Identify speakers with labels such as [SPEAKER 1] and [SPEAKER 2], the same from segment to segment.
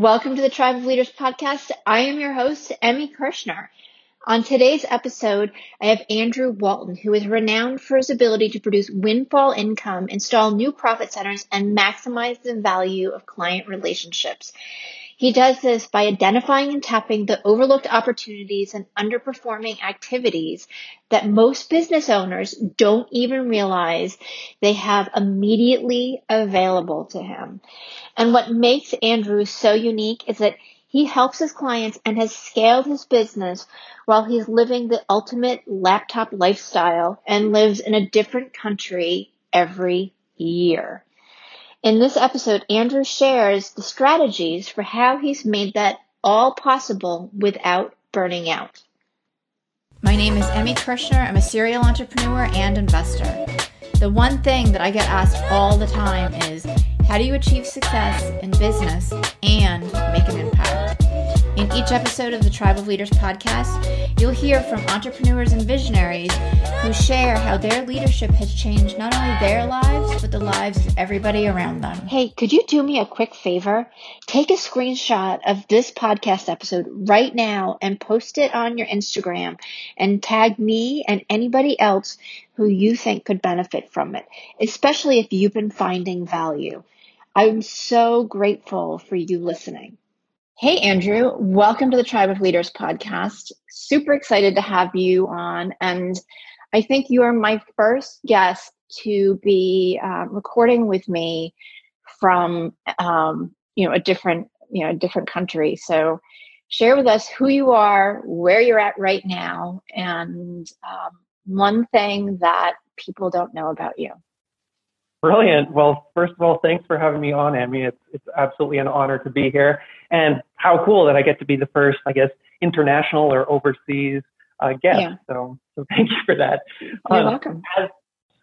[SPEAKER 1] Welcome to the Tribe of Leaders podcast. I am your host, Emmy Kirschner. On today's episode, I have Andrew Walton, who is renowned for his ability to produce windfall income, install new profit centers, and maximize the value of client relationships. He does this by identifying and tapping the overlooked opportunities and underperforming activities that most business owners don't even realize they have immediately available to him. And what makes Andrew so unique is that he helps his clients and has scaled his business while he's living the ultimate laptop lifestyle and lives in a different country every year. In this episode, Andrew shares the strategies for how he's made that all possible without burning out.
[SPEAKER 2] My name is Emmy Kirschner. I'm a serial entrepreneur and investor. The one thing that I get asked all the time is how do you achieve success in business and make an impact? In each episode of the Tribe of Leaders podcast, you'll hear from entrepreneurs and visionaries who share how their leadership has changed not only their lives, but the lives of everybody around them.
[SPEAKER 1] Hey, could you do me a quick favor? Take a screenshot of this podcast episode right now and post it on your Instagram and tag me and anybody else who you think could benefit from it, especially if you've been finding value. I'm so grateful for you listening. Hey, Andrew, welcome to the Tribe of Leaders podcast. Super excited to have you on. And I think you are my first guest to be uh, recording with me from, um, you know, a different, you know, a different country. So share with us who you are, where you're at right now, and um, one thing that people don't know about you.
[SPEAKER 3] Brilliant. Well, first of all, thanks for having me on, Emmy. It's it's absolutely an honor to be here, and how cool that I get to be the first, I guess, international or overseas uh, guest. Yeah. So, so thank you for that.
[SPEAKER 1] You're um, welcome.
[SPEAKER 3] As,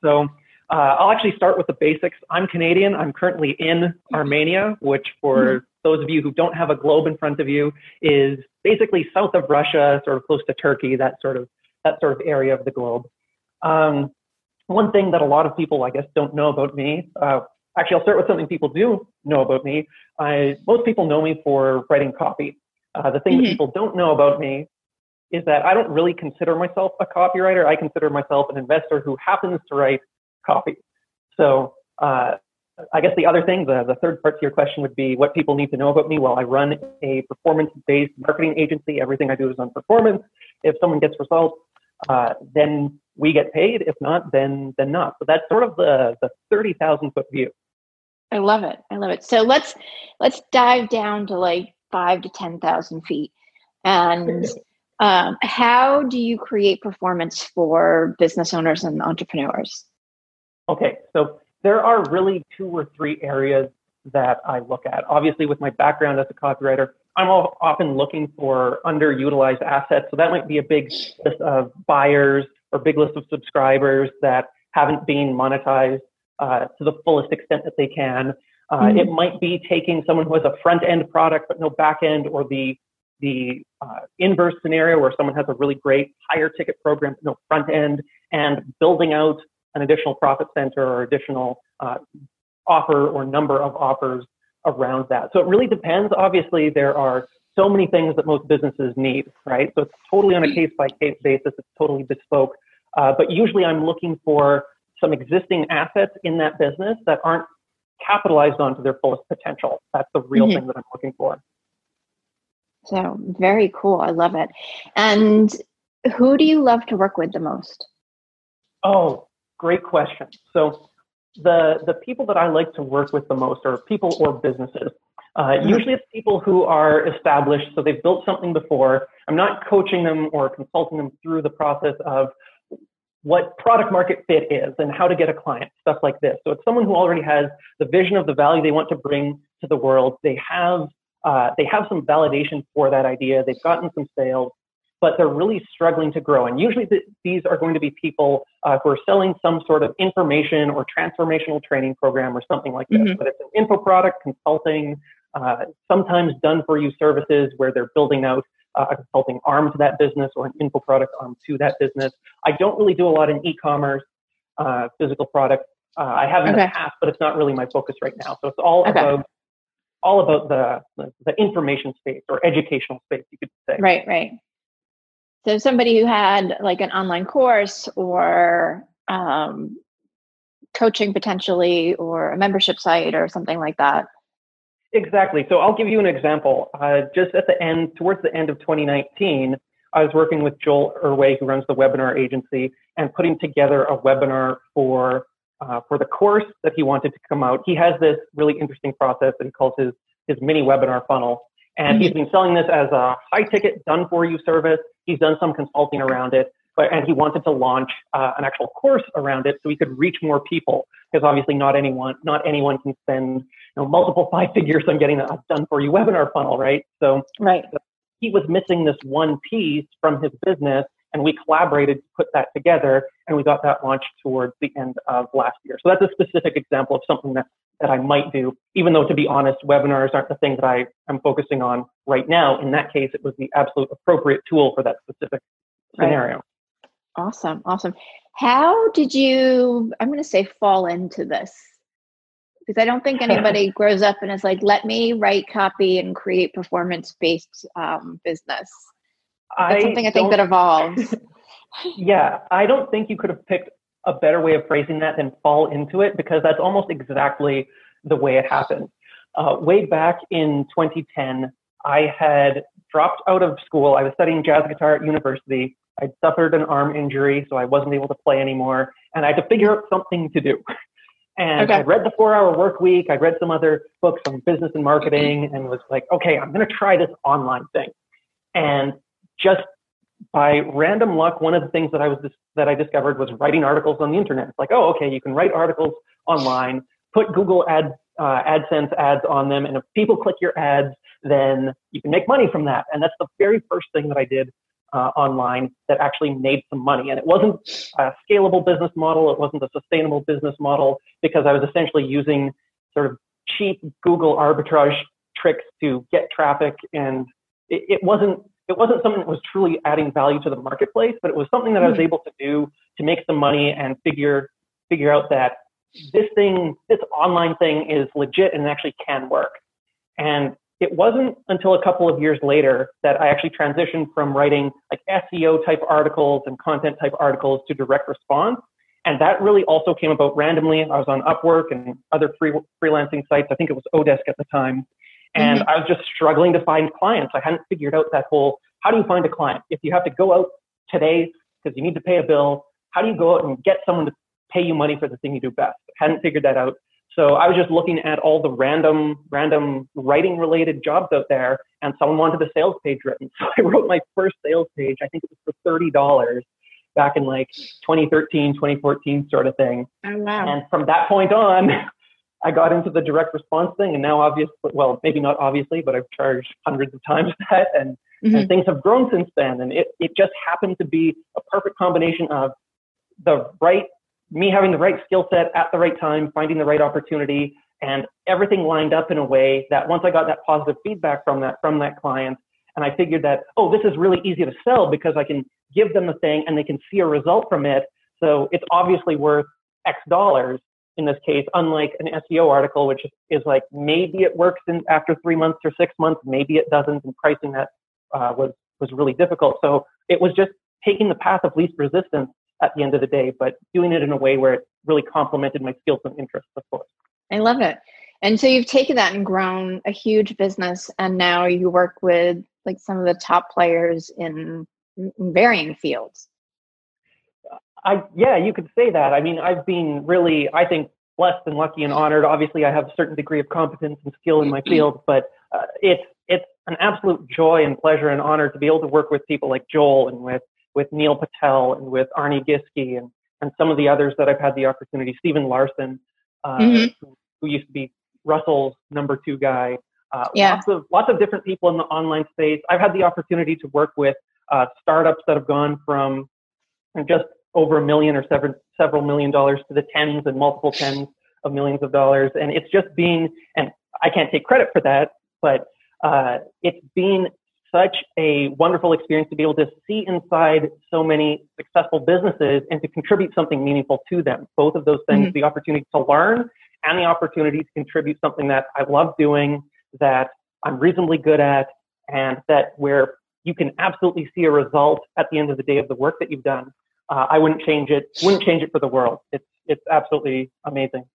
[SPEAKER 3] so, uh, I'll actually start with the basics. I'm Canadian. I'm currently in Armenia, which, for mm-hmm. those of you who don't have a globe in front of you, is basically south of Russia, sort of close to Turkey, that sort of that sort of area of the globe. Um, one thing that a lot of people, I guess, don't know about me. Uh, actually, I'll start with something people do know about me. I, most people know me for writing copy. Uh, the thing mm-hmm. that people don't know about me is that I don't really consider myself a copywriter. I consider myself an investor who happens to write copy. So uh, I guess the other thing, the, the third part to your question would be what people need to know about me. Well, I run a performance-based marketing agency. Everything I do is on performance. If someone gets results, uh, then we get paid. If not, then then not. So that's sort of the the thirty thousand foot view.
[SPEAKER 1] I love it. I love it. So let's let's dive down to like five to ten thousand feet, and um, how do you create performance for business owners and entrepreneurs?
[SPEAKER 3] Okay, so there are really two or three areas that I look at. Obviously, with my background as a copywriter, I'm often looking for underutilized assets. So that might be a big list of buyers or big list of subscribers that haven't been monetized uh, to the fullest extent that they can. Uh, mm-hmm. It might be taking someone who has a front end product but no back end, or the the uh, inverse scenario where someone has a really great higher ticket program but no front end, and building out an additional profit center or additional uh, offer or number of offers around that. So it really depends. Obviously, there are so many things that most businesses need, right? So it's totally on a case by case basis. It's totally bespoke. Uh, but usually I'm looking for some existing assets in that business that aren't capitalized onto their fullest potential. That's the real mm-hmm. thing that I'm looking for.
[SPEAKER 1] So very cool. I love it. And who do you love to work with the most?
[SPEAKER 3] Oh, great question. So the the people that I like to work with the most are people or businesses. Uh, mm-hmm. usually it's people who are established, so they've built something before. I'm not coaching them or consulting them through the process of what product market fit is and how to get a client, stuff like this. So it's someone who already has the vision of the value they want to bring to the world. They have uh, they have some validation for that idea. They've gotten some sales, but they're really struggling to grow. And usually th- these are going to be people uh, who are selling some sort of information or transformational training program or something like this. Mm-hmm. But it's an info product, consulting, uh, sometimes done for you services where they're building out uh, a consulting arm to that business or an info product arm to that business. I don't really do a lot in e-commerce, uh, physical product. Uh, I have in okay. the past, but it's not really my focus right now. So it's all okay. about all about the, the, the information space or educational space, you could say.
[SPEAKER 1] Right, right. So somebody who had like an online course or um, coaching potentially or a membership site or something like that.
[SPEAKER 3] Exactly. So I'll give you an example. Uh, just at the end, towards the end of 2019, I was working with Joel Erway, who runs the webinar agency, and putting together a webinar for uh, for the course that he wanted to come out. He has this really interesting process that he calls his his mini webinar funnel, and he's been selling this as a high ticket, done for you service. He's done some consulting around it, but and he wanted to launch uh, an actual course around it so he could reach more people because obviously not anyone not anyone can spend you know multiple five figures on getting a done for you webinar funnel, right? So
[SPEAKER 1] right.
[SPEAKER 3] he was missing this one piece from his business and we collaborated to put that together and we got that launched towards the end of last year. So that's a specific example of something that, that I might do, even though to be honest, webinars aren't the thing that I am focusing on right now. In that case, it was the absolute appropriate tool for that specific scenario. Right.
[SPEAKER 1] Awesome. Awesome. How did you, I'm going to say, fall into this? Because I don't think anybody grows up and is like, let me write copy and create performance based um, business. That's I something I think that evolves.
[SPEAKER 3] yeah, I don't think you could have picked a better way of phrasing that than fall into it because that's almost exactly the way it happened. Uh, way back in 2010, I had dropped out of school. I was studying jazz guitar at university. I'd suffered an arm injury, so I wasn't able to play anymore, and I had to figure out something to do. And okay. I read the Four Hour Work Week. I read some other books on business and marketing, and was like, okay, I'm going to try this online thing. And just by random luck, one of the things that I was that I discovered was writing articles on the internet. It's like, oh, okay, you can write articles online, put Google Ad uh, AdSense ads on them, and if people click your ads, then you can make money from that. And that's the very first thing that I did uh, online that actually made some money. And it wasn't a scalable business model. It wasn't a sustainable business model because I was essentially using sort of cheap Google arbitrage tricks to get traffic, and it, it wasn't it wasn't something that was truly adding value to the marketplace, but it was something that I was hmm. able to do to make some money and figure figure out that this thing, this online thing is legit and actually can work. And it wasn't until a couple of years later that I actually transitioned from writing like SEO type articles and content type articles to direct response. And that really also came about randomly. I was on Upwork and other free, freelancing sites. I think it was Odesk at the time. And mm-hmm. I was just struggling to find clients. I hadn't figured out that whole how do you find a client? If you have to go out today because you need to pay a bill, how do you go out and get someone to pay you money for the thing you do best? I hadn't figured that out. So I was just looking at all the random, random writing related jobs out there, and someone wanted a sales page written. So I wrote my first sales page. I think it was for thirty dollars back in like 2013, 2014 sort of thing.
[SPEAKER 1] Oh wow!
[SPEAKER 3] And from that point on, I got into the direct response thing, and now obviously, well, maybe not obviously, but I've charged hundreds of times that, and, mm-hmm. and things have grown since then. And it, it just happened to be a perfect combination of the right, me having the right skill set at the right time, finding the right opportunity, and everything lined up in a way that once I got that positive feedback from that from that client, and I figured that oh, this is really easy to sell because I can give them the thing and they can see a result from it. So it's obviously worth X dollars in this case, unlike an SEO article, which is like maybe it works in after three months or six months, maybe it doesn't, and pricing that uh, was was really difficult. So it was just taking the path of least resistance at the end of the day, but doing it in a way where it really complemented my skills and interests, of course.
[SPEAKER 1] I love it. And so you've taken that and grown a huge business, and now you work with like some of the top players in, in varying fields.
[SPEAKER 3] I yeah, you could say that. I mean, I've been really, I think, blessed and lucky and honored. Obviously, I have a certain degree of competence and skill in my field, but uh, it's it's an absolute joy and pleasure and honor to be able to work with people like Joel and with with Neil Patel and with Arne Giske and and some of the others that I've had the opportunity. Steven Larsen, uh, mm-hmm. who, who, used to be Russell's number two guy. Uh, yeah. Lots of lots of different people in the online space. I've had the opportunity to work with uh, startups that have gone from just over a million or several several million dollars to the tens and multiple tens of millions of dollars. And it's just been, and I can't take credit for that, but uh, it's been such a wonderful experience to be able to see inside so many successful businesses and to contribute something meaningful to them. Both of those things, mm-hmm. the opportunity to learn and the opportunity to contribute something that I love doing that I'm reasonably good at and that where you can absolutely see a result at the end of the day of the work that you've done, uh, I wouldn't change it. Wouldn't change it for the world. It's it's absolutely amazing.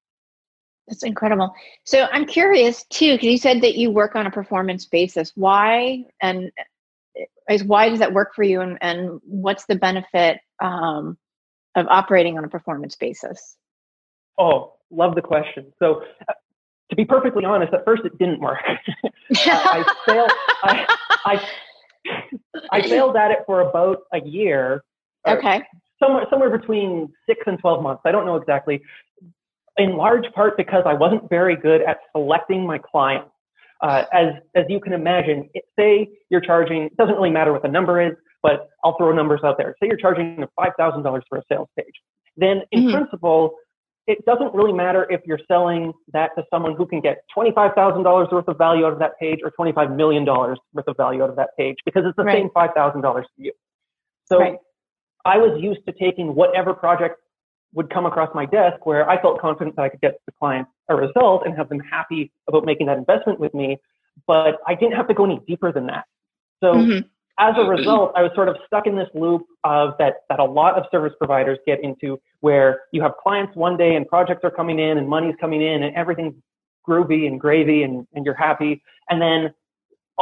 [SPEAKER 1] That's incredible. So I'm curious too, because you said that you work on a performance basis. Why and is why does that work for you, and, and what's the benefit um, of operating on a performance basis?
[SPEAKER 3] Oh, love the question. So, uh, to be perfectly honest, at first it didn't work. uh, I failed. I, I, I, failed at it for about a year.
[SPEAKER 1] Okay.
[SPEAKER 3] Somewhere, somewhere between six and twelve months. I don't know exactly. In large part because I wasn't very good at selecting my clients. Uh, as as you can imagine, it, say you're charging. It doesn't really matter what the number is, but I'll throw numbers out there. Say you're charging five thousand dollars for a sales page. Then, in mm-hmm. principle, it doesn't really matter if you're selling that to someone who can get $25,000 worth of value out of that page or $25 million worth of value out of that page because it's the right. same $5,000 to you. So right. I was used to taking whatever project would come across my desk where I felt confident that I could get the client a result and have them happy about making that investment with me. But I didn't have to go any deeper than that. So mm-hmm as a result, I was sort of stuck in this loop of that, that a lot of service providers get into where you have clients one day and projects are coming in and money's coming in and everything's groovy and gravy and, and you're happy. And then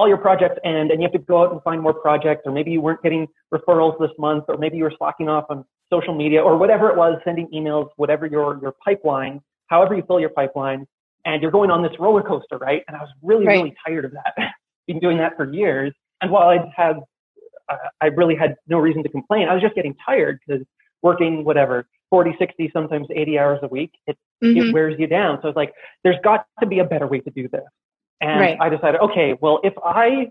[SPEAKER 3] all your projects end and you have to go out and find more projects or maybe you weren't getting referrals this month or maybe you were slacking off on social media or whatever it was, sending emails, whatever your, your pipeline, however you fill your pipeline. And you're going on this roller coaster, right? And I was really, right. really tired of that. Been doing that for years. And while I'd had, uh, I really had no reason to complain, I was just getting tired because working whatever 40, 60, sometimes 80 hours a week, it, mm-hmm. it wears you down. So it's like, there's got to be a better way to do this. And right. I decided, okay, well, if I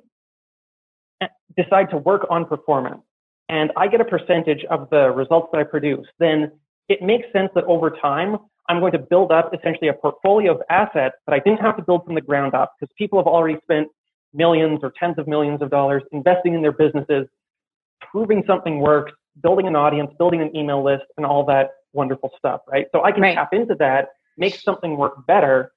[SPEAKER 3] eh, decide to work on performance and I get a percentage of the results that I produce, then it makes sense that over time, I'm going to build up essentially a portfolio of assets that I didn't have to build from the ground up because people have already spent millions or tens of millions of dollars investing in their businesses, proving something works, building an audience, building an email list, and all that wonderful stuff, right? So I can right. tap into that, make something work better.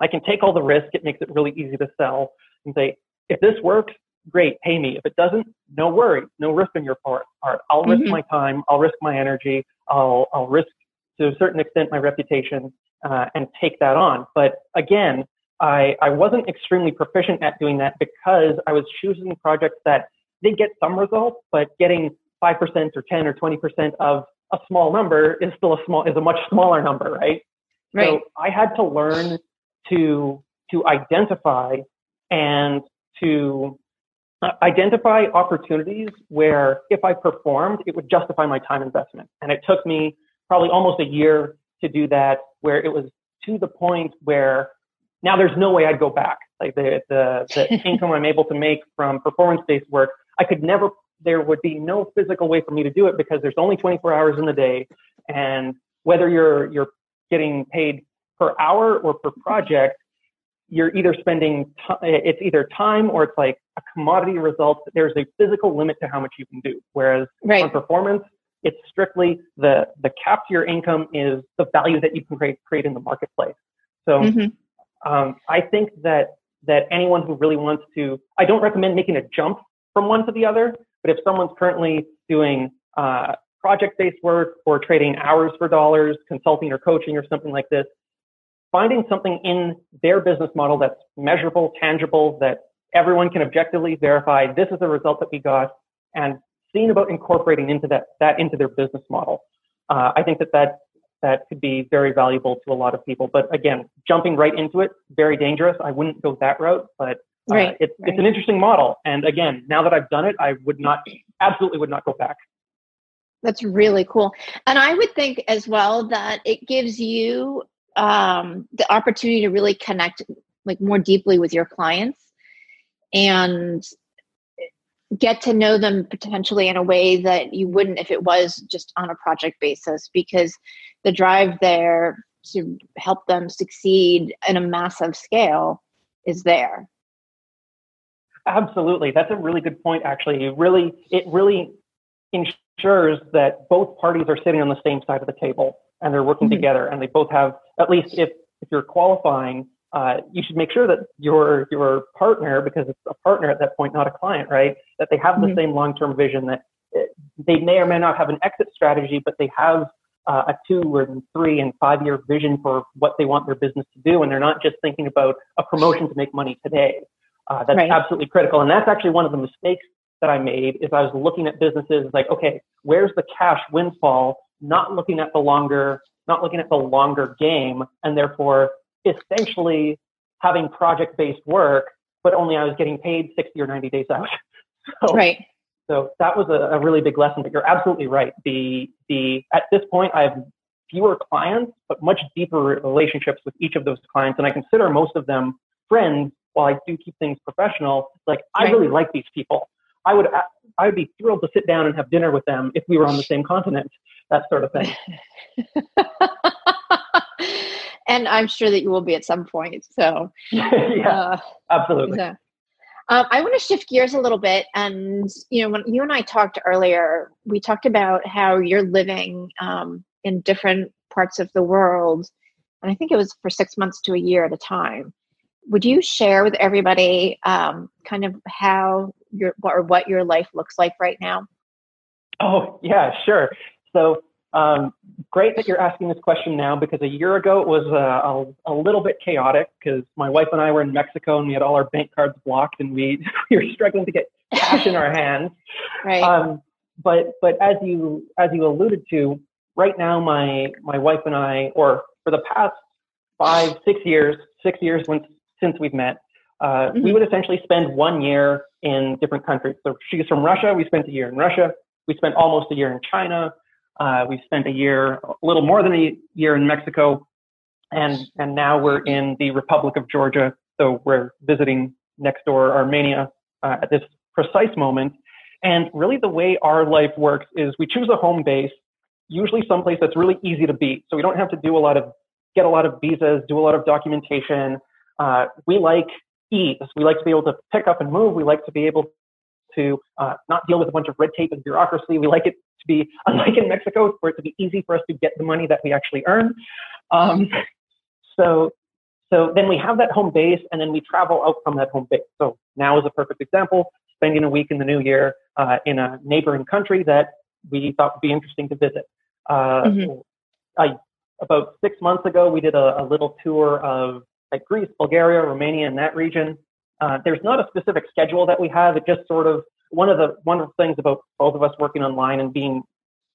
[SPEAKER 3] I can take all the risk. It makes it really easy to sell and say, if this works, great, pay me. If it doesn't, no worry, no risk on your part. I'll risk mm-hmm. my time, I'll risk my energy, I'll, I'll risk to a certain extent my reputation uh, and take that on. But again, I, I wasn't extremely proficient at doing that because I was choosing projects that did get some results, but getting 5% or 10 or 20% of a small number is still a small, is a much smaller number, right?
[SPEAKER 1] Right. So
[SPEAKER 3] I had to learn to, to identify and to uh, identify opportunities where if I performed, it would justify my time investment. And it took me probably almost a year to do that, where it was to the point where now there's no way I'd go back. Like the, the, the income I'm able to make from performance based work, I could never, there would be no physical way for me to do it because there's only 24 hours in the day. And whether you're, you're getting paid per hour or per project, you're either spending, t- it's either time or it's like a commodity result. There's a physical limit to how much you can do. Whereas right. on performance, it's strictly the, the cap to your income is the value that you can create, create in the marketplace. So mm-hmm. Um, I think that that anyone who really wants to, I don't recommend making a jump from one to the other. But if someone's currently doing uh, project-based work or trading hours for dollars, consulting or coaching or something like this, finding something in their business model that's measurable, tangible, that everyone can objectively verify this is the result that we got, and seeing about incorporating into that that into their business model. Uh, I think that that that could be very valuable to a lot of people. But again, jumping right into it, very dangerous. I wouldn't go that route, but uh, right, it's, right. it's an interesting model. And again, now that I've done it, I would not, absolutely would not go back.
[SPEAKER 1] That's really cool. And I would think as well that it gives you um, the opportunity to really connect like more deeply with your clients and get to know them potentially in a way that you wouldn't if it was just on a project basis because the drive there to help them succeed in a massive scale is there.
[SPEAKER 3] Absolutely. That's a really good point actually. It really it really ensures that both parties are sitting on the same side of the table and they're working mm-hmm. together and they both have at least if if you're qualifying uh, you should make sure that your your partner, because it's a partner at that point, not a client, right? That they have the mm-hmm. same long-term vision. That it, they may or may not have an exit strategy, but they have uh, a two or three and five-year vision for what they want their business to do, and they're not just thinking about a promotion to make money today. Uh, that's right. absolutely critical, and that's actually one of the mistakes that I made. Is I was looking at businesses like, okay, where's the cash windfall? Not looking at the longer, not looking at the longer game, and therefore essentially having project based work, but only I was getting paid 60 or 90 days out.
[SPEAKER 1] So, right.
[SPEAKER 3] So that was a, a, really big lesson, but you're absolutely right. The, the, at this point, I have fewer clients, but much deeper relationships with each of those clients. And I consider most of them friends while I do keep things professional. Like, I really like these people. I would, I would be thrilled to sit down and have dinner with them if we were on the same continent, that sort of thing.
[SPEAKER 1] and I'm sure that you will be at some point. So,
[SPEAKER 3] yeah, uh, absolutely. So.
[SPEAKER 1] Um, I want to shift gears a little bit, and you know, when you and I talked earlier, we talked about how you're living um, in different parts of the world, and I think it was for six months to a year at a time. Would you share with everybody um, kind of how your or what your life looks like right now?
[SPEAKER 3] Oh yeah, sure. So um, great that you're asking this question now because a year ago it was uh, a, a, little bit chaotic because my wife and I were in Mexico and we had all our bank cards blocked and we, we were struggling to get cash in our hands.
[SPEAKER 1] Right. Um,
[SPEAKER 3] but but as you as you alluded to, right now my my wife and I, or for the past five six years, six years when, since we've met, uh, mm-hmm. we would essentially spend one year in different countries. So she's from Russia. We spent a year in Russia. We spent almost a year in China. Uh, we spent a year, a little more than a year in Mexico, and and now we're in the Republic of Georgia. So we're visiting next door Armenia uh, at this precise moment. And really, the way our life works is we choose a home base, usually someplace that's really easy to beat. So we don't have to do a lot of get a lot of visas, do a lot of documentation. Uh, we like ease. We like to be able to pick up and move. We like to be able to uh, not deal with a bunch of red tape and bureaucracy. We like it to be, unlike in Mexico, for it to be easy for us to get the money that we actually earn. Um, so, so then we have that home base, and then we travel out from that home base. So now is a perfect example: spending a week in the new year uh, in a neighboring country that we thought would be interesting to visit. Uh, mm-hmm. I, about six months ago, we did a, a little tour of like Greece, Bulgaria, Romania, and that region. Uh, there's not a specific schedule that we have. It just sort of one of the wonderful things about both of us working online and being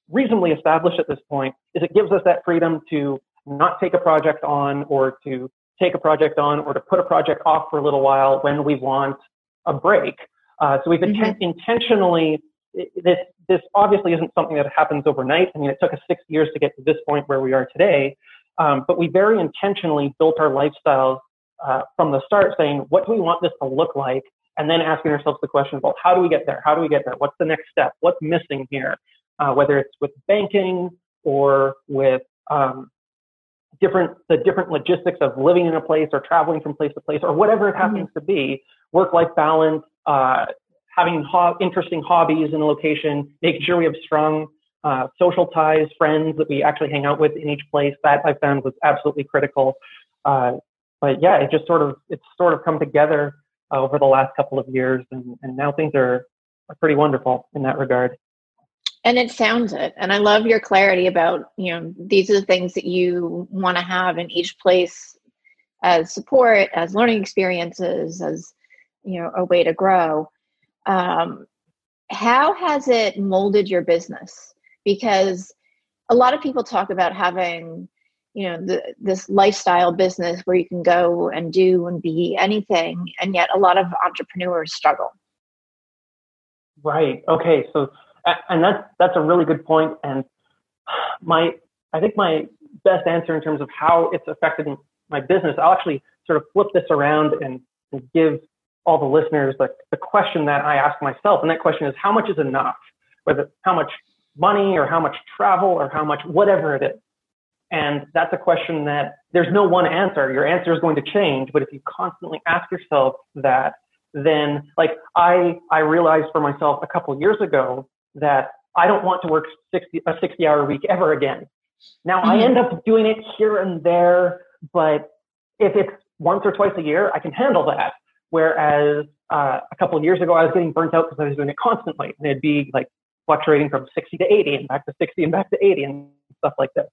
[SPEAKER 3] reasonably established at this point is it gives us that freedom to not take a project on or to take a project on or to put a project off for a little while when we want a break. Uh, so we've mm-hmm. intentionally this this obviously isn't something that happens overnight. I mean, it took us six years to get to this point where we are today, um, but we very intentionally built our lifestyles uh, from the start saying, what do we want this to look like? And then asking ourselves the question, well, how do we get there? How do we get there? What's the next step? What's missing here? Uh, whether it's with banking or with um, different the different logistics of living in a place or traveling from place to place or whatever it happens mm-hmm. to be, work-life balance, uh, having ho- interesting hobbies in a location, making sure we have strong uh, social ties, friends that we actually hang out with in each place. That I found was absolutely critical. Uh, but yeah, it just sort of it's sort of come together uh, over the last couple of years, and, and now things are are pretty wonderful in that regard.
[SPEAKER 1] And it sounds it, and I love your clarity about you know these are the things that you want to have in each place as support, as learning experiences, as you know a way to grow. Um, how has it molded your business? Because a lot of people talk about having you know the, this lifestyle business where you can go and do and be anything and yet a lot of entrepreneurs struggle.
[SPEAKER 3] Right. Okay. So and that's that's a really good point and my i think my best answer in terms of how it's affected my business i'll actually sort of flip this around and, and give all the listeners like the question that i ask myself and that question is how much is enough? Whether how much money or how much travel or how much whatever it is and that's a question that there's no one answer. Your answer is going to change. But if you constantly ask yourself that, then like I, I realized for myself a couple years ago that I don't want to work 60, a 60 hour week ever again. Now mm-hmm. I end up doing it here and there, but if it's once or twice a year, I can handle that. Whereas uh, a couple of years ago, I was getting burnt out because I was doing it constantly, and it'd be like fluctuating from 60 to 80 and back to 60 and back to 80 and stuff like this.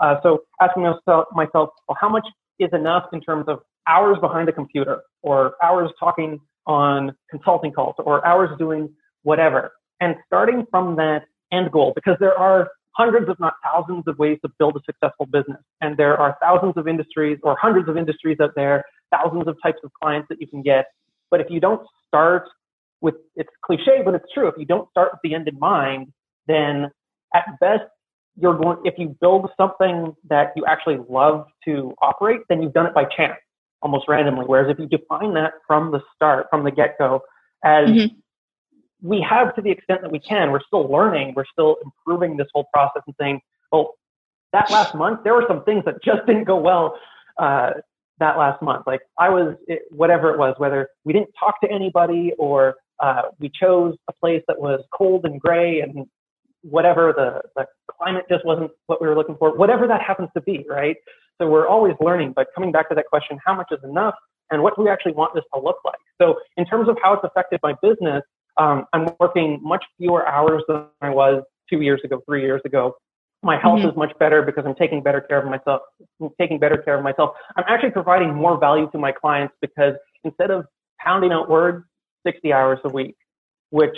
[SPEAKER 3] Uh, so asking myself, myself, well, how much is enough in terms of hours behind the computer or hours talking on consulting calls or hours doing whatever, and starting from that end goal because there are hundreds, if not thousands, of ways to build a successful business, and there are thousands of industries or hundreds of industries out there, thousands of types of clients that you can get. But if you don't start with it's cliche, but it's true. If you don't start with the end in mind, then at best you're going. If you build something that you actually love to operate, then you've done it by chance, almost randomly. Whereas if you define that from the start, from the get go, as mm-hmm. we have to the extent that we can, we're still learning, we're still improving this whole process and saying, well, that last month there were some things that just didn't go well. Uh, that last month. Like I was, it, whatever it was, whether we didn't talk to anybody or uh, we chose a place that was cold and gray and whatever the, the climate just wasn't what we were looking for, whatever that happens to be, right? So we're always learning, but coming back to that question, how much is enough and what do we actually want this to look like? So in terms of how it's affected my business, um, I'm working much fewer hours than I was two years ago, three years ago. My health mm-hmm. is much better because I'm taking better care of myself, I'm taking better care of myself. I'm actually providing more value to my clients because instead of pounding out words 60 hours a week, which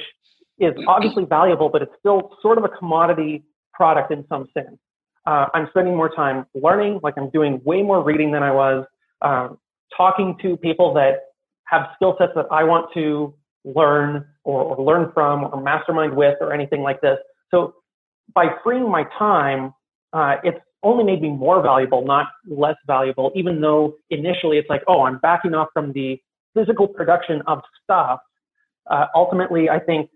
[SPEAKER 3] is obviously valuable, but it's still sort of a commodity product in some sense. Uh, I'm spending more time learning, like I'm doing way more reading than I was, um, talking to people that have skill sets that I want to learn or, or learn from or mastermind with or anything like this. So by freeing my time, uh, it's only made me more valuable, not less valuable, even though initially it's like, oh, I'm backing off from the physical production of stuff. Uh, ultimately, I think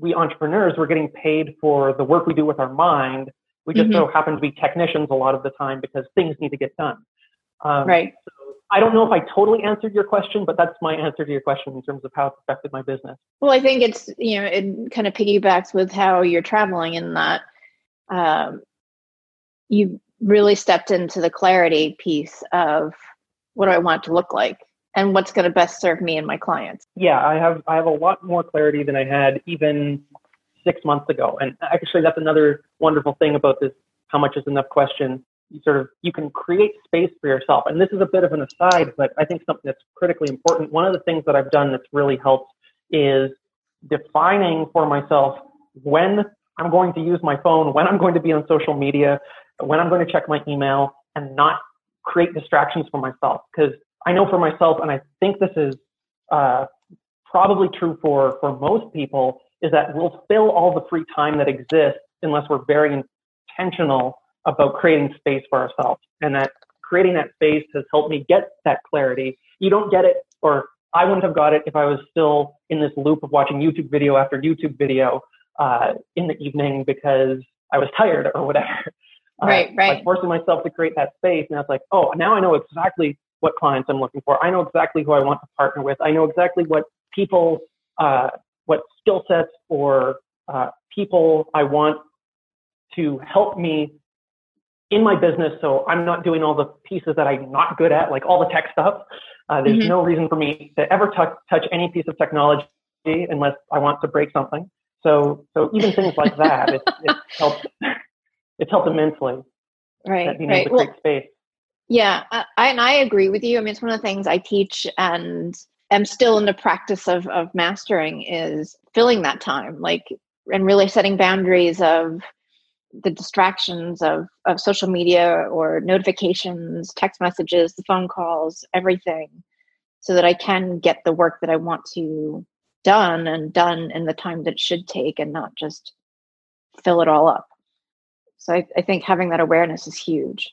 [SPEAKER 3] we entrepreneurs, we're getting paid for the work we do with our mind. We just mm-hmm. so happen to be technicians a lot of the time because things need to get done.
[SPEAKER 1] Um, right.
[SPEAKER 3] So I don't know if I totally answered your question, but that's my answer to your question in terms of how it's affected my business.
[SPEAKER 1] Well, I think it's, you know, it kind of piggybacks with how you're traveling in that um, you really stepped into the clarity piece of what do I want to look like and what's going to best serve me and my clients.
[SPEAKER 3] Yeah, I have I have a lot more clarity than I had even six months ago. And actually, that's another wonderful thing about this how much is enough question. You sort of you can create space for yourself. And this is a bit of an aside, but I think something that's critically important. One of the things that I've done that's really helped is defining for myself when I'm going to use my phone, when I'm going to be on social media, when I'm going to check my email, and not create distractions for myself. Because I know for myself, and I think this is uh, probably true for, for most people, is that we'll fill all the free time that exists unless we're very intentional about creating space for ourselves. And that creating that space has helped me get that clarity. You don't get it, or I wouldn't have got it if I was still in this loop of watching YouTube video after YouTube video uh, in the evening because I was tired or whatever.
[SPEAKER 1] Uh, right, right.
[SPEAKER 3] Like forcing myself to create that space. And I was like, oh, now I know exactly what clients I'm looking for. I know exactly who I want to partner with. I know exactly what people, uh, what skill sets or uh, people I want to help me in my business. So I'm not doing all the pieces that I'm not good at, like all the tech stuff. Uh, there's mm-hmm. no reason for me to ever touch, touch any piece of technology unless I want to break something. So, so even things like that, it's, it's helped. It's helped immensely.
[SPEAKER 1] Right.
[SPEAKER 3] Being
[SPEAKER 1] right.
[SPEAKER 3] able to create well, space.
[SPEAKER 1] Yeah, uh, I, and I agree with you. I mean, it's one of the things I teach and am still in the practice of of mastering is filling that time, like, and really setting boundaries of the distractions of of social media or notifications, text messages, the phone calls, everything, so that I can get the work that I want to done and done in the time that it should take and not just fill it all up. So I, I think having that awareness is huge.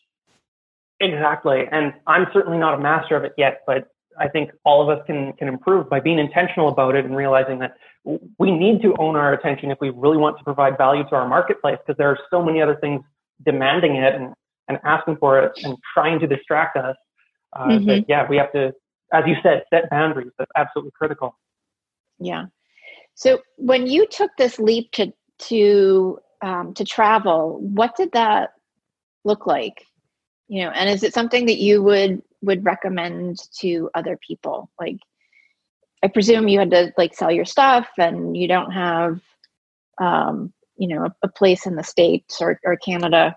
[SPEAKER 3] Exactly. And I'm certainly not a master of it yet, but I think all of us can, can improve by being intentional about it and realizing that we need to own our attention if we really want to provide value to our marketplace because there are so many other things demanding it and, and asking for it and trying to distract us. Uh, mm-hmm. That, yeah, we have to, as you said, set boundaries. That's absolutely critical.
[SPEAKER 1] Yeah. So when you took this leap to to um, to travel, what did that look like? You know, and is it something that you would would recommend to other people? Like, I presume you had to like sell your stuff and you don't have, um, you know, a, a place in the States or, or Canada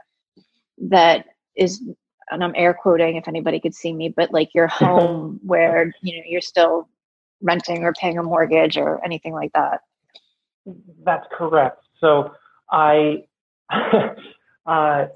[SPEAKER 1] that is, and I'm air quoting if anybody could see me, but like your home where, you know, you're still renting or paying a mortgage or anything like that.
[SPEAKER 3] That's correct. So I, uh,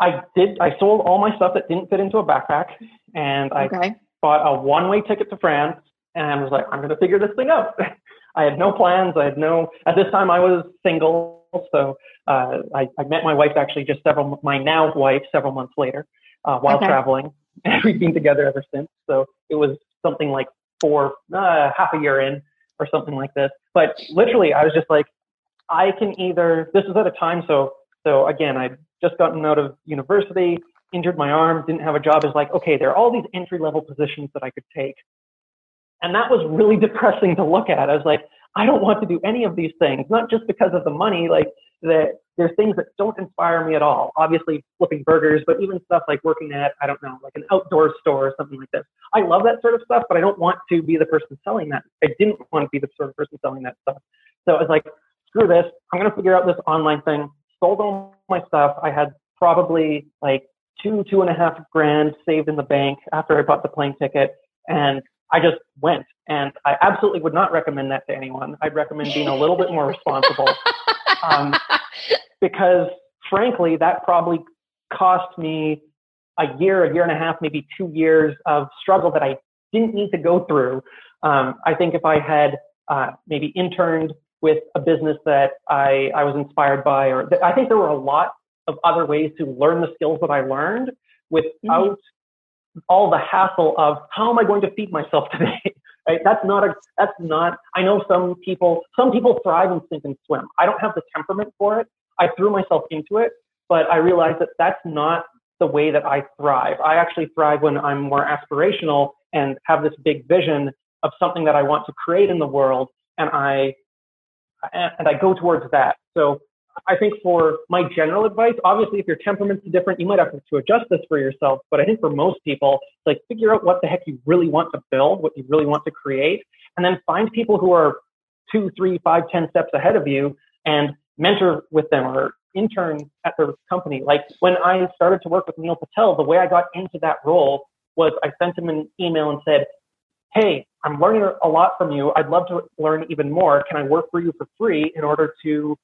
[SPEAKER 3] I did. I sold all my stuff that didn't fit into a backpack, and I okay. bought a one-way ticket to France, and I was like, I'm going to figure this thing out. I had no plans. I had no. At this time, I was single, so uh, I, I, met my wife actually just several. My now wife several months later, uh, while okay. traveling, and we've been together ever since. So it was something like four, uh, half a year in, or something like this. But literally, I was just like, I can either. This was at a time, so so again, I'd just gotten out of university, injured my arm, didn't have a job. Is like, okay, there are all these entry level positions that I could take, and that was really depressing to look at. I was like, I don't want to do any of these things, not just because of the money, like that there's things that don't inspire me at all. Obviously flipping burgers, but even stuff like working at, I don't know, like an outdoor store or something like this. I love that sort of stuff, but I don't want to be the person selling that. I didn't want to be the sort of person selling that stuff. So I was like, screw this. I'm going to figure out this online thing. Sold all my stuff. I had probably like two, two and a half grand saved in the bank after I bought the plane ticket. And I just went. And I absolutely would not recommend that to anyone. I'd recommend being a little bit more responsible. Um, because frankly, that probably cost me a year, a year and a half, maybe two years of struggle that I didn't need to go through. Um, I think if I had uh, maybe interned with a business that I, I was inspired by, or I think there were a lot of other ways to learn the skills that I learned without mm-hmm. all the hassle of how am I going to feed myself today? right? That's not a, that's not, I know some people, some people thrive and sink and swim. I don't have the temperament for it. I threw myself into it, but I realized that that's not the way that I thrive. I actually thrive when I'm more aspirational and have this big vision of something that I want to create in the world, and I and I go towards that. So I think for my general advice, obviously, if your temperament's different, you might have to adjust this for yourself. But I think for most people, like figure out what the heck you really want to build, what you really want to create, and then find people who are two, three, five, ten steps ahead of you and mentor with them or intern at their company. Like when I started to work with Neil Patel, the way I got into that role was I sent him an email and said, Hey, I'm learning a lot from you. I'd love to learn even more. Can I work for you for free in order to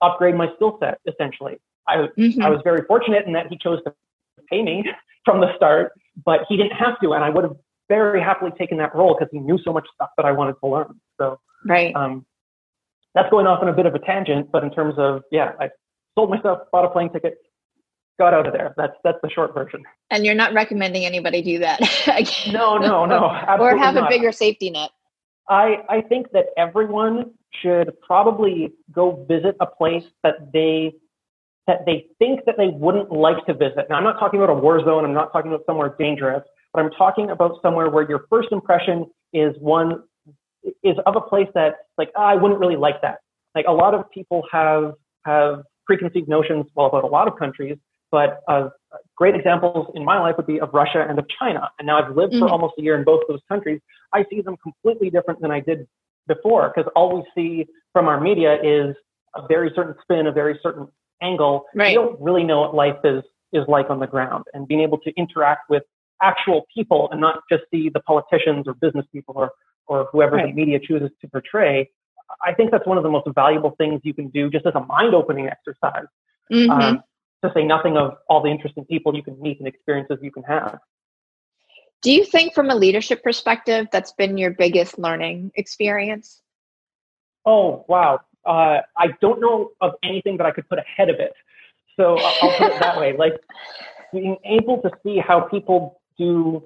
[SPEAKER 3] upgrade my skill set, essentially? I, mm-hmm. I was very fortunate in that he chose to pay me from the start, but he didn't have to. And I would have very happily taken that role because he knew so much stuff that I wanted to learn. So,
[SPEAKER 1] right.
[SPEAKER 3] Um, that's going off on a bit of a tangent, but in terms of, yeah, I sold myself, bought a plane ticket, got out of there. That's that's the short version.
[SPEAKER 1] And you're not recommending anybody do that.
[SPEAKER 3] no, no, no.
[SPEAKER 1] or have
[SPEAKER 3] not.
[SPEAKER 1] a bigger safety net.
[SPEAKER 3] I I think that everyone should probably go visit a place that they that they think that they wouldn't like to visit. Now I'm not talking about a war zone, I'm not talking about somewhere dangerous, but I'm talking about somewhere where your first impression is one is of a place that like oh, I wouldn't really like that. Like a lot of people have have preconceived notions well about a lot of countries, but uh, great examples in my life would be of Russia and of China. And now I've lived mm-hmm. for almost a year in both those countries. I see them completely different than I did before because all we see from our media is a very certain spin, a very certain angle.
[SPEAKER 1] Right.
[SPEAKER 3] We don't really know what life is is like on the ground, and being able to interact with actual people and not just see the politicians or business people or or whoever right. the media chooses to portray, I think that's one of the most valuable things you can do just as a mind opening exercise. Mm-hmm. Um, to say nothing of all the interesting people you can meet and experiences you can have.
[SPEAKER 1] Do you think, from a leadership perspective, that's been your biggest learning experience?
[SPEAKER 3] Oh, wow. Uh, I don't know of anything that I could put ahead of it. So I'll put it that way. Like being able to see how people do,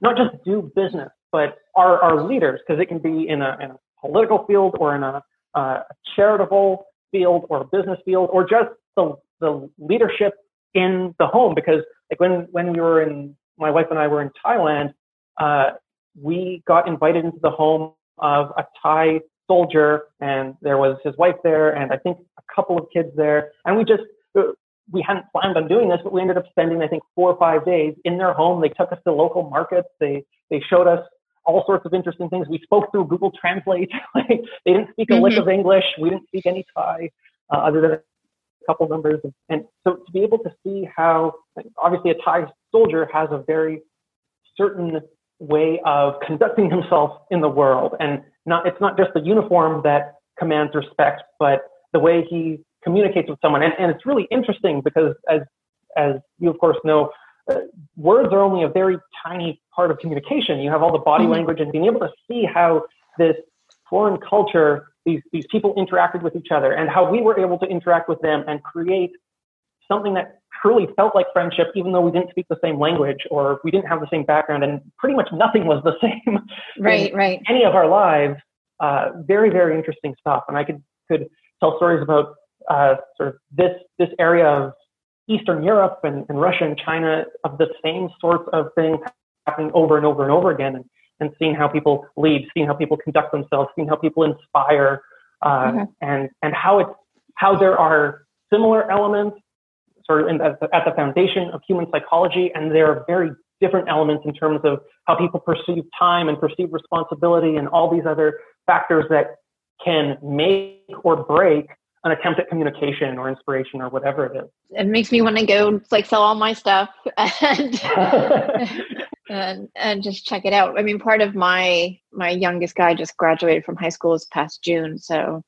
[SPEAKER 3] not just do business, but are, are leaders, because it can be in a, in a political field or in a, uh, charitable field or a business field or just the, the leadership in the home. Because like when, when we were in, my wife and I were in Thailand, uh, we got invited into the home of a Thai soldier and there was his wife there and I think a couple of kids there. And we just, we hadn't planned on doing this, but we ended up spending, I think, four or five days in their home. They took us to local markets. They they showed us all sorts of interesting things. We spoke through Google Translate. like they didn't speak a mm-hmm. lick of English. We didn't speak any Thai, uh, other than couple numbers. And, and so to be able to see how, obviously, a Thai soldier has a very certain way of conducting himself in the world, and not it's not just the uniform that commands respect, but the way he communicates with someone. And, and it's really interesting because, as as you of course know, uh, words are only a very tiny part of communication. You have all the body mm-hmm. language and being able to see how this foreign culture, these, these people interacted with each other and how we were able to interact with them and create something that truly felt like friendship, even though we didn't speak the same language or we didn't have the same background and pretty much nothing was the same.
[SPEAKER 1] Right, right.
[SPEAKER 3] Any of our lives. Uh, very, very interesting stuff. And I could, could tell stories about uh, sort of this, this area of Eastern Europe and, and Russia and China of the same sorts of things happening over and over and over again, and, and seeing how people lead, seeing how people conduct themselves, seeing how people inspire, uh, mm-hmm. and and how it's how there are similar elements sort of in, at, the, at the foundation of human psychology, and there are very different elements in terms of how people perceive time and perceive responsibility and all these other factors that can make or break an attempt at communication or inspiration or whatever it is.
[SPEAKER 1] It makes me want to go like sell all my stuff and, and and just check it out. I mean, part of my my youngest guy just graduated from high school this past June, so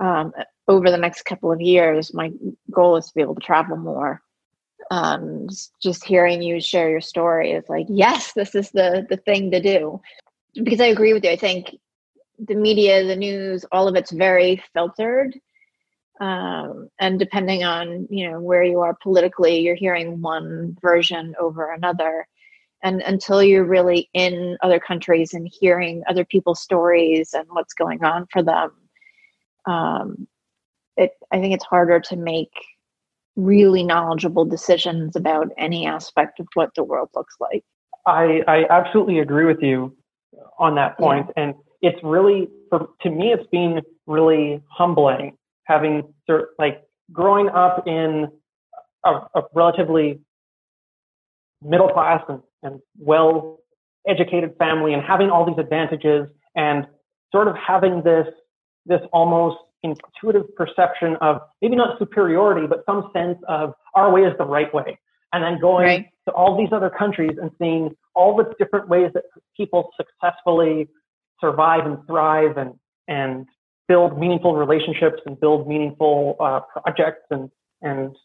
[SPEAKER 1] um, over the next couple of years, my goal is to be able to travel more. Um, just hearing you share your story is like, yes, this is the the thing to do. Because I agree with you. I think the media, the news, all of it's very filtered um, and depending on you know where you are politically you're hearing one version over another and until you're really in other countries and hearing other people's stories and what's going on for them um, it i think it's harder to make really knowledgeable decisions about any aspect of what the world looks like
[SPEAKER 3] i i absolutely agree with you on that point. Yeah. and it's really for to me it's been really humbling having like growing up in a, a relatively middle class and, and well educated family and having all these advantages and sort of having this this almost intuitive perception of maybe not superiority but some sense of our way is the right way and then going right. to all these other countries and seeing all the different ways that people successfully survive and thrive and and build meaningful relationships and build meaningful uh, projects and and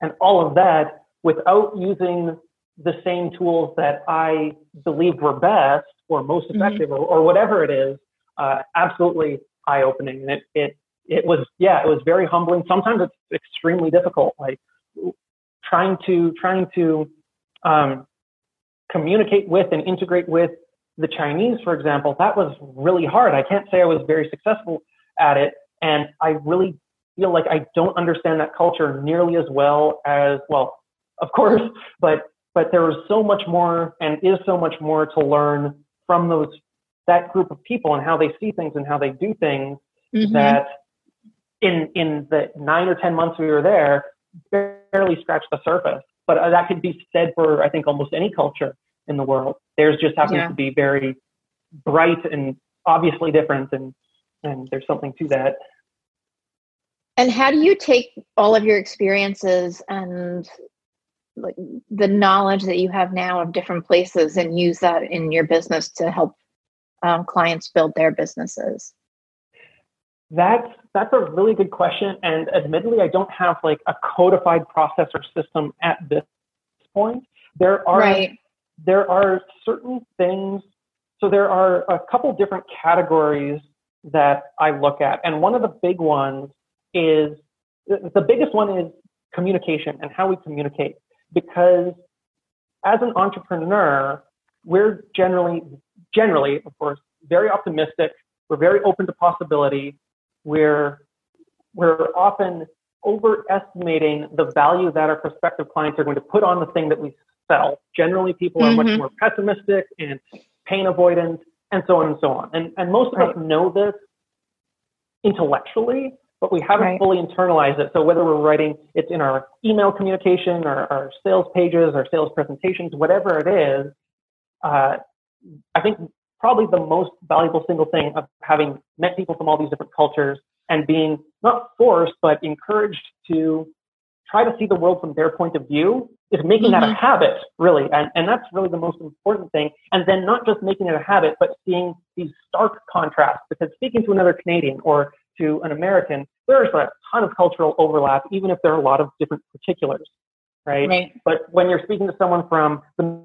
[SPEAKER 3] and all of that without using the same tools that I believed were best or most mm-hmm. effective mm-hmm. or, or, whatever it is, uh, absolutely eye opening. And it, it, it was, yeah, it was very humbling. Sometimes it's extremely difficult, like trying to, trying to, um, communicate with and integrate with the Chinese, for example, that was really hard. I can't say I was very successful at it. And I really feel like I don't understand that culture nearly as well as, well, of course, but, but there is so much more and is so much more to learn from those, that group of people and how they see things and how they do things mm-hmm. that in, in the nine or 10 months we were there, barely scratched the surface. But uh, that could be said for, I think, almost any culture in the world. Theirs just happens yeah. to be very bright and obviously different and and there's something to that.
[SPEAKER 1] And how do you take all of your experiences and like the knowledge that you have now of different places and use that in your business to help um, clients build their businesses?
[SPEAKER 3] That's that's a really good question, and admittedly, I don't have like a codified process or system at this point. There are right. there are certain things. So there are a couple different categories that I look at. And one of the big ones is the biggest one is communication and how we communicate. Because as an entrepreneur, we're generally, generally, of course, very optimistic. We're very open to possibility. We're, we're often overestimating the value that our prospective clients are going to put on the thing that we sell. Generally, people are mm-hmm. much more pessimistic and pain avoidant and so on and so on. And, and most of right. us know this intellectually, but we haven't
[SPEAKER 1] Right.
[SPEAKER 3] fully internalized it. So whether we're writing it's in our email communication or our sales pages, our sales presentations, whatever it is, uh, I think probably the most valuable single thing of having met people from all these different cultures and being not forced but encouraged to try to see the world from their point of view is making that a
[SPEAKER 1] Mhm.
[SPEAKER 3] habit really and, and that's really the most important thing and then not just making it a habit but seeing these stark contrasts because speaking to another canadian or to an american there's a ton of cultural overlap even if there are a lot of different particulars right,
[SPEAKER 1] Right.
[SPEAKER 3] but when you're speaking to someone from the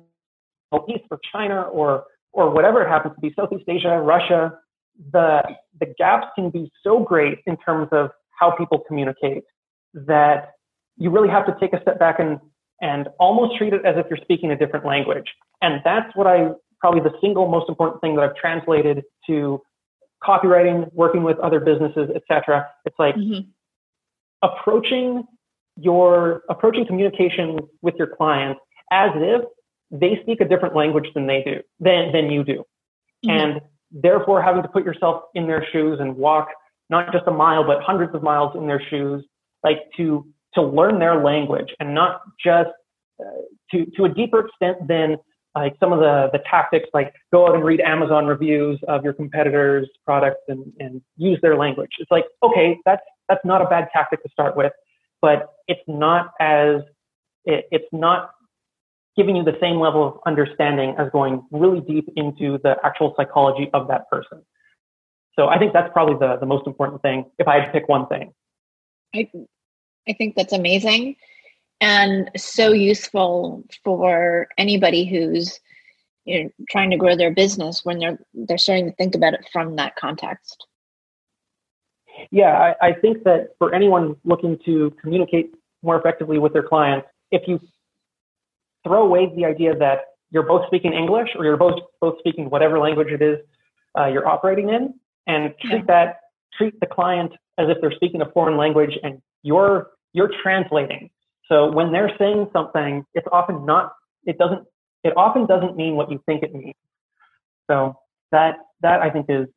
[SPEAKER 3] Middle East or China or or whatever it happens to be, Southeast Asia, Russia, the the gaps can be so great in terms of how people communicate that you really have to take a step back and and almost treat it as if you're speaking a different language. And that's what I probably the single most important thing that I've translated to copywriting, working with other businesses, etc. It's like
[SPEAKER 1] Mhm.
[SPEAKER 3] approaching your approaching communication with your clients as if they speak a different language than they do than than you do
[SPEAKER 1] Mhm.
[SPEAKER 3] and therefore having to put yourself in their shoes and walk not just a mile but hundreds of miles in their shoes like to to learn their language and not just uh, to to a deeper extent than like some of the the tactics like go out and read amazon reviews of your competitors products and and use their language it's like okay that's that's not a bad tactic to start with but it's not as it, it's not giving you the same level of understanding as going really deep into the actual psychology of that person. So I think that's probably the, the most important thing if I had to pick one thing.
[SPEAKER 1] I I think that's amazing and so useful for anybody who's you know, trying to grow their business when they're they're starting to think about it from that context.
[SPEAKER 3] Yeah, I, I think that for anyone looking to communicate more effectively with their clients, if you throw away the idea that you're both speaking English or you're both both speaking whatever language it is uh, you're operating in, and treat
[SPEAKER 1] Yeah.
[SPEAKER 3] that treat the client as if they're speaking a foreign language and you're you're translating. So when they're saying something, it's often not it doesn't it often doesn't mean what you think it means. So that that I think is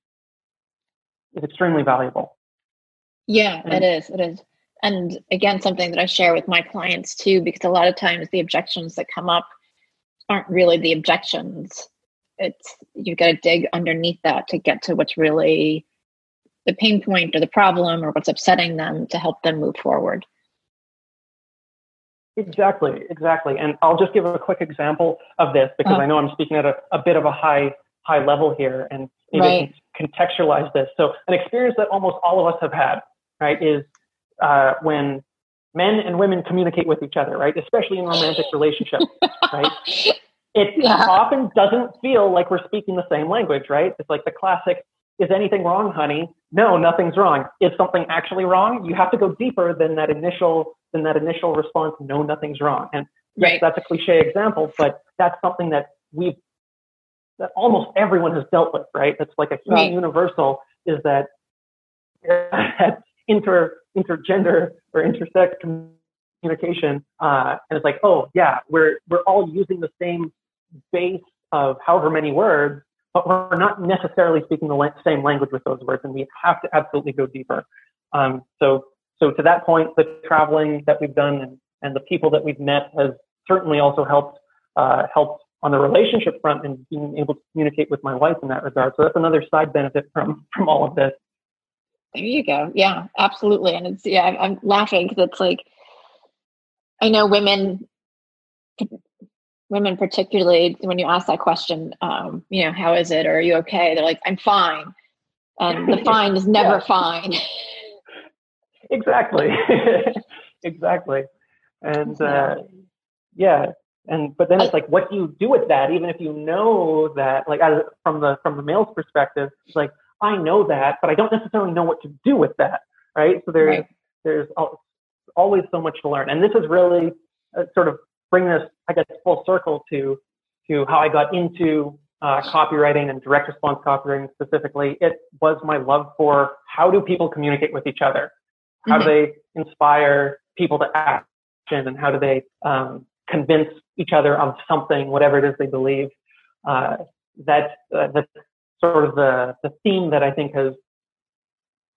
[SPEAKER 3] is extremely valuable.
[SPEAKER 1] Yeah,
[SPEAKER 3] And-
[SPEAKER 1] it is. It is. And again, something that I share with my clients too, because a lot of times the objections that come up aren't really the objections. It's you've got to dig underneath that to get to what's really the pain point or the problem or what's upsetting them to help them move forward.
[SPEAKER 3] Exactly, exactly. And I'll just give a quick example of this because
[SPEAKER 1] Uh-huh.
[SPEAKER 3] I know I'm speaking at a, a bit of a high high level here and maybe I
[SPEAKER 1] Right.
[SPEAKER 3] can contextualize this. So an experience that almost all of us have had, right, is uh, when men and women communicate with each other, right, especially in romantic relationships, right? It
[SPEAKER 1] Yeah.
[SPEAKER 3] often doesn't feel like we're speaking the same language, right? It's like the classic, is anything wrong, honey? No, nothing's wrong. Is something actually wrong? You have to go deeper than that initial than that initial response, no, nothing's wrong. And yes,
[SPEAKER 1] Right.
[SPEAKER 3] that's a cliche example, but that's something that we've that almost everyone has dealt with, right? That's like a human
[SPEAKER 1] Right.
[SPEAKER 3] universal is that inter intergender or intersex communication, uh, and it's like, oh yeah, we're we're all using the same base of however many words, but we're not necessarily speaking the same language with those words, and we have to absolutely go deeper. Um, so so to that point, the traveling that we've done and, and the people that we've met has certainly also helped uh, helped on the relationship front and being able to communicate with my wife in that regard. So that's another side benefit from from all of this.
[SPEAKER 1] There you go. Yeah, absolutely. And it's yeah, I'm, I'm laughing because it's like I know women, women particularly when you ask that question, um, you know, how is it or are you okay? They're like, I'm fine, and the fine is never
[SPEAKER 3] Yeah.
[SPEAKER 1] fine.
[SPEAKER 3] Exactly, exactly, and uh, yeah, and but then it's like, what do you do with that? Even if you know that, like from the from the male's perspective, it's like I know that, but I don't necessarily know what to do with that, right? So there's
[SPEAKER 1] Right.
[SPEAKER 3] there's always so much to learn, and this is really uh, sort of bring this, I guess, full circle to to how I got into uh, copywriting and direct response copywriting specifically. It was my love for how do people communicate with each other, how do they inspire people to action, and how do they um, convince each other of something, whatever it is they believe. Uh, that uh, that's sort of the the theme that I think has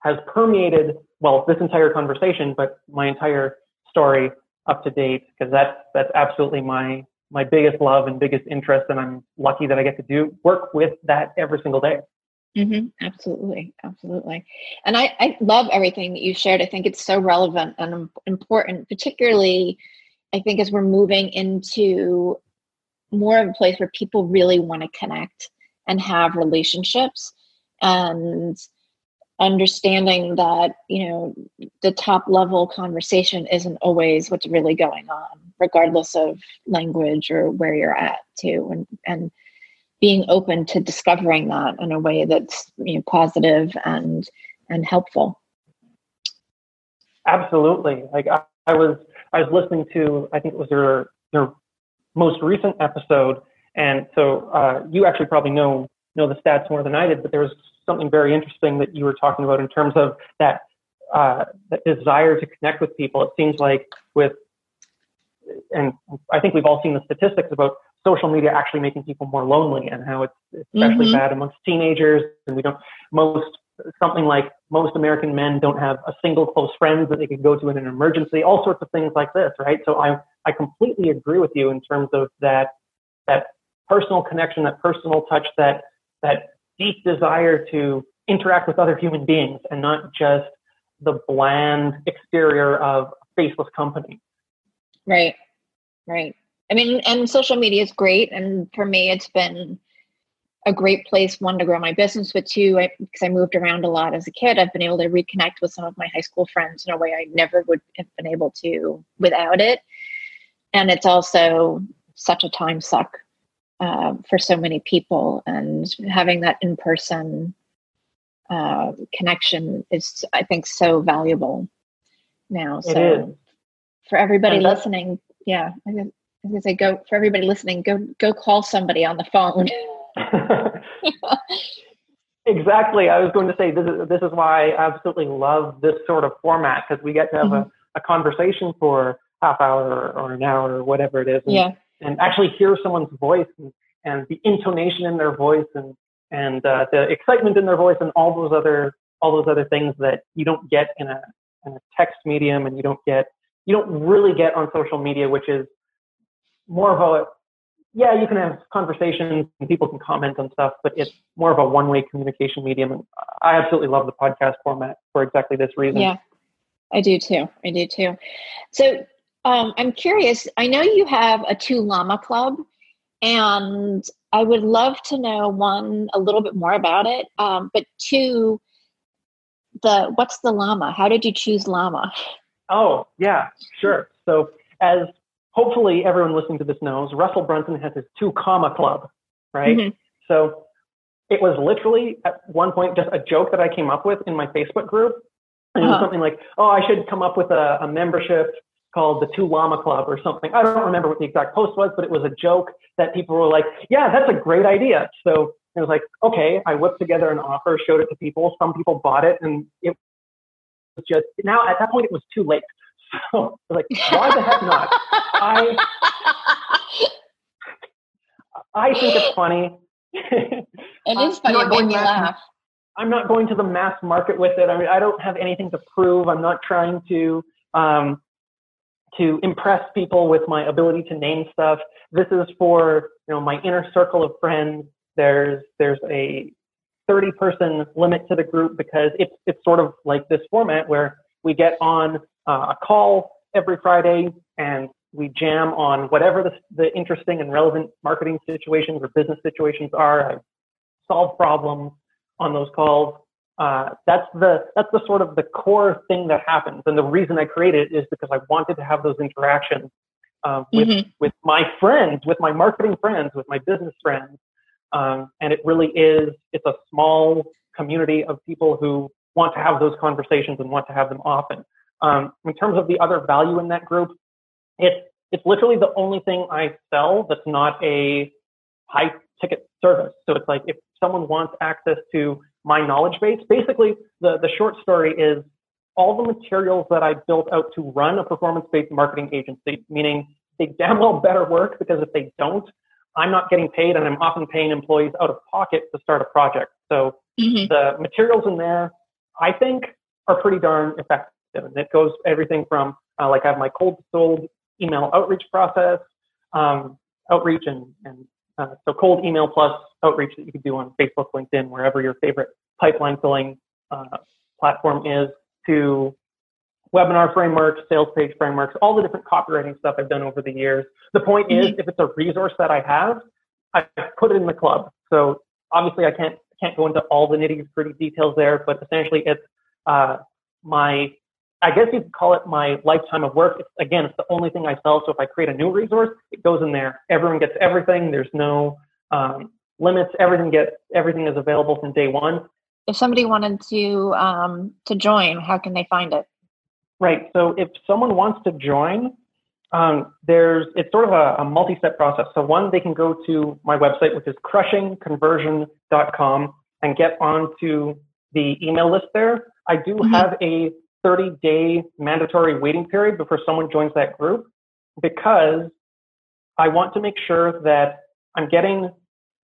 [SPEAKER 3] has permeated well, this entire conversation, but my entire story up to date because that's that's absolutely my my biggest love and biggest interest, and I'm lucky that I get to do work with that every single day.
[SPEAKER 1] Mm-hmm. Absolutely, absolutely, and I I love everything that you shared. I think it's so relevant and important, particularly I think as we're moving into more of a place where people really want to connect and have relationships and understanding that you know the top level conversation isn't always what's really going on regardless of language or where you're at too. And and being open to discovering that in a way that's you know positive and and helpful.
[SPEAKER 3] Absolutely. Like I, I was i was listening to i think it was your your most recent episode and so uh, you actually probably know know the stats more than i did but there was something very interesting that you were talking about in terms of that uh, that desire to connect with people. It seems like with, and I think we've all seen the statistics about social media actually making people more lonely and how it's especially mm-hmm. bad amongst teenagers. And we don't most something like most American men don't have a single close friend that they could go to in an emergency. All sorts of things like this, right? So I I completely agree with you in terms of that that personal connection, that personal touch, that that deep desire to interact with other human beings and not just the bland exterior of a faceless company.
[SPEAKER 1] Right, right. I mean, and social media is great. And for me, it's been a great place, one, to grow my business, but two, I, because I moved around a lot as a kid, I've been able to reconnect with some of my high school friends in a way I never would have been able to without it. And it's also such a time suck uh, for so many people, and having that in person uh, connection is, I think, so valuable now. So for everybody listening, yeah, I was going to say, go for everybody listening, go go call somebody on the phone.
[SPEAKER 3] exactly. I was going to say this is this is why I absolutely love this sort of format because we get to have mm-hmm. a, a conversation for half hour or, or, an hour or whatever it is.
[SPEAKER 1] And, yeah
[SPEAKER 3] and actually hear someone's voice and, and the intonation in their voice and and uh, the excitement in their voice and all those other all those other things that you don't get in a in a text medium and you don't get you don't really get on social media, which is more of a yeah, you can have conversations and people can comment on stuff, but it's more of a one way communication medium. And I absolutely love the podcast format for exactly this reason.
[SPEAKER 1] Yeah, I do too. I do too. So um, I'm curious. I know you have a two llama club, and I would love to know one a little bit more about it. Um, but two, the what's the llama? How did you choose llama?
[SPEAKER 3] Oh yeah, sure. So as hopefully everyone listening to this knows, Russell Brunson has his two comma club, right? Mm-hmm. So it was literally at one point just a joke that I came up with in my Facebook group. And uh-huh. it was uh-huh. something like, oh, I should come up with a, a membership called the Two Llama Club or something. I don't remember what the exact post was, but it was a joke that people were like, yeah, that's a great idea. So it was like, okay, I whipped together an offer, showed it to people. Some people bought it, and it was just now at that point it was too late. So like, why the heck not? I I think it's funny.
[SPEAKER 1] it is funny. It made me laugh.
[SPEAKER 3] I'm not going to the mass market with it. I mean, I don't have anything to prove. I'm not trying to um, to impress people with my ability to name stuff. This is for you know my inner circle of friends. There's there's a 30 person limit to the group because it's it's sort of like this format where we get on uh, a call every Friday and we jam on whatever the, the interesting and relevant marketing situations or business situations are. I solve problems on those calls uh, that's the that's the sort of the core thing that happens. And the reason I created it is because I wanted to have those interactions uh, with mm-hmm. with my friends, with my marketing friends, with my business friends. Um, and it really is it's a small community of people who want to have those conversations and want to have them often. Um, in terms of the other value in that group, it's it's literally the only thing I sell that's not a high ticket service. So it's like if someone wants access to my knowledge base. Basically, the, the short story is all the materials that I built out to run a performance based marketing agency, meaning they damn well better work because if they don't, I'm not getting paid and I'm often paying employees out of pocket to start a project. So mm-hmm. the materials in there, I think are pretty darn effective. And it goes everything from uh, like I have my cold sold email outreach process, um, outreach and, and uh, so cold email plus outreach that you could do on Facebook, LinkedIn, wherever your favorite pipeline filling uh, platform is, to webinar frameworks, sales page frameworks, all the different copywriting stuff I've done over the years. The point mm-hmm. is, if it's a resource that I have, I put it in the club. So obviously, I can't can't go into all the nitty gritty details there, but essentially, it's uh, my I guess you could call it my lifetime of work. It's, again, it's the only thing I sell. So if I create a new resource, it goes in there. Everyone gets everything. There's no um, limits. Everything gets everything is available from day one.
[SPEAKER 1] If somebody wanted to um, to join, how can they find it?
[SPEAKER 3] Right. So if someone wants to join, um, there's it's sort of a, a, multi-step process. So one, they can go to my website, which is crushingconversion.com, and get onto the email list there. I do mm-hmm. have a 30 day mandatory waiting period before someone joins that group because I want to make sure that I'm getting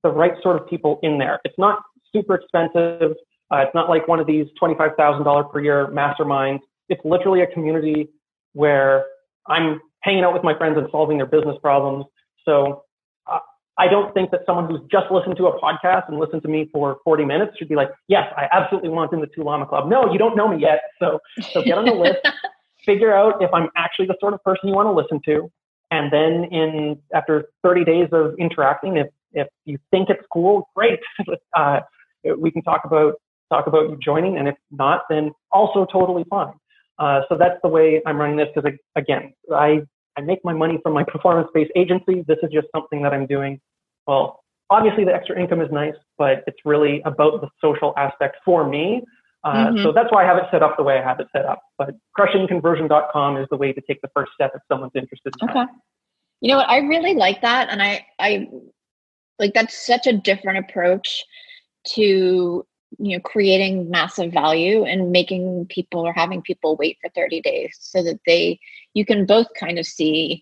[SPEAKER 3] the right sort of people in there. It's not super expensive. Uh, it's not like one of these $25,000 per year masterminds. It's literally a community where I'm hanging out with my friends and solving their business problems. So I don't think that someone who's just listened to a podcast and listened to me for 40 minutes should be like, yes, I absolutely want in the Two Llama Club. No, you don't know me yet. So, so get on the list, figure out if I'm actually the sort of person you want to listen to. And then in, after 30 days of interacting, if, if you think it's cool, great. Uh, we can talk about, talk about you joining. And if not, then also totally fine. Uh, so that's the way I'm running this because again, I I make my money from my performance-based agency. This is just something that I'm doing. Well, obviously the extra income is nice, but it's really about the social aspect for me. Uh, mm-hmm. So that's why I have it set up the way I have it set up. But crushingconversion.com is the way to take the first step if someone's interested. In
[SPEAKER 1] okay. That. You know what? I really like that, and I I like that's such a different approach to you know creating massive value and making people or having people wait for 30 days so that they you can both kind of see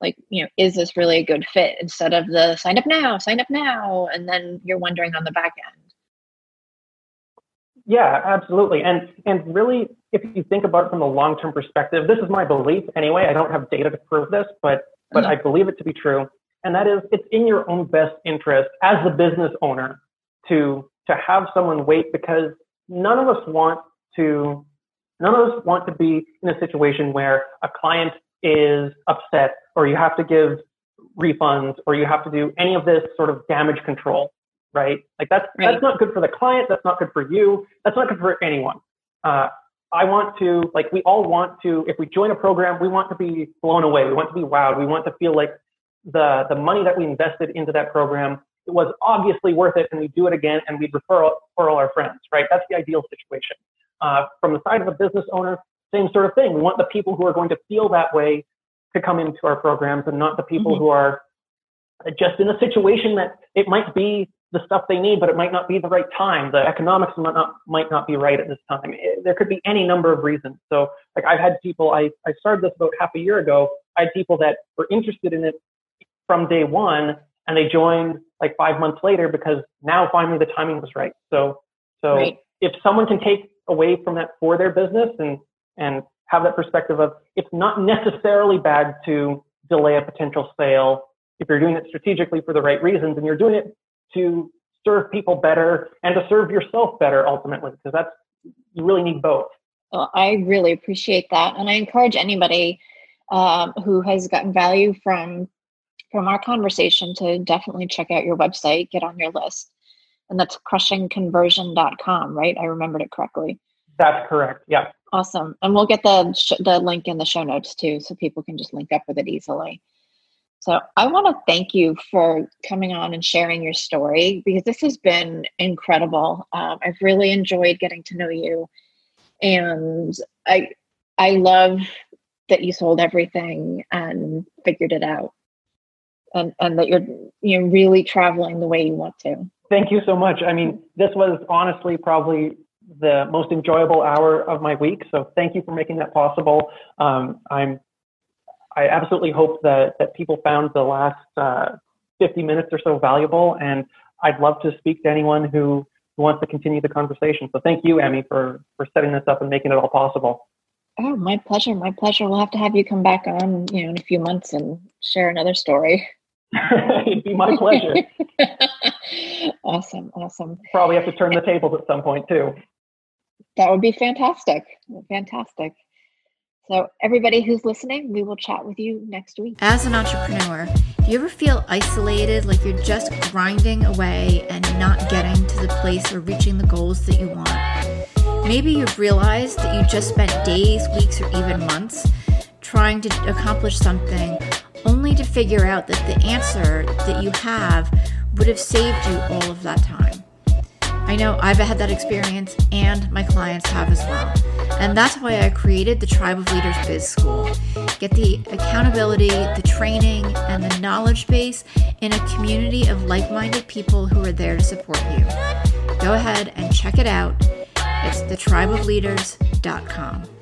[SPEAKER 1] like you know is this really a good fit instead of the sign up now sign up now and then you're wondering on the back end
[SPEAKER 3] yeah absolutely and and really if you think about it from a long term perspective this is my belief anyway i don't have data to prove this but but mm-hmm. i believe it to be true and that is it's in your own best interest as the business owner to to have someone wait because none of us want to none of us want to be in a situation where a client is upset or you have to give refunds or you have to do any of this sort of damage control right like that's right. that's not good for the client that's not good for you that's not good for anyone uh, i want to like we all want to if we join a program we want to be blown away we want to be wowed we want to feel like the the money that we invested into that program it was obviously worth it and we'd do it again and we'd refer, refer all our friends, right? That's the ideal situation. Uh, from the side of a business owner, same sort of thing. We want the people who are going to feel that way to come into our programs and not the people mm-hmm. who are just in a situation that it might be the stuff they need, but it might not be the right time. The economics might not, might not be right at this time. It, there could be any number of reasons. So like I've had people, I, I started this about half a year ago. I had people that were interested in it from day one and they joined like five months later because now finally the timing was right. So, so right. if someone can take away from that for their business and, and have that perspective of it's not necessarily bad to delay a potential sale if you're doing it strategically for the right reasons and you're doing it to serve people better and to serve yourself better ultimately because that's you really need both
[SPEAKER 1] well, i really appreciate that and i encourage anybody um, who has gotten value from from our conversation to definitely check out your website, get on your list. And that's crushingconversion.com, right? I remembered it correctly.
[SPEAKER 3] That's correct. Yeah.
[SPEAKER 1] Awesome. And we'll get the sh- the link in the show notes too so people can just link up with it easily. So I want to thank you for coming on and sharing your story because this has been incredible. Um, I've really enjoyed getting to know you, and I I love that you sold everything and figured it out and, and that you're you know really traveling the way you want to.
[SPEAKER 3] Thank you so much. I mean, this was honestly probably the most enjoyable hour of my week. So thank you for making that possible. Um, I'm I absolutely hope that that people found the last uh, 50 minutes or so valuable, and I'd love to speak to anyone who who wants to continue the conversation. So thank you, Emmy, for for setting this up and making it all possible.
[SPEAKER 1] Oh, my pleasure. My pleasure. We'll have to have you come back on, you know, in a few months and share another story.
[SPEAKER 3] It'd be my pleasure.
[SPEAKER 1] awesome. Awesome.
[SPEAKER 3] Probably have to turn the tables at some point too.
[SPEAKER 1] That would be fantastic. Fantastic. So, everybody who's listening, we will chat with you next week.
[SPEAKER 2] As an entrepreneur, do you ever feel isolated, like you're just grinding away and not getting to the place or reaching the goals that you want? Maybe you've realized that you just spent days, weeks, or even months trying to accomplish something only to figure out that the answer that you have would have saved you all of that time. I know I've had that experience and my clients have as well. And that's why I created the Tribe of Leaders Biz School. Get the accountability, the training, and the knowledge base in a community of like minded people who are there to support you. Go ahead and check it out. It's thetribeofleaders.com.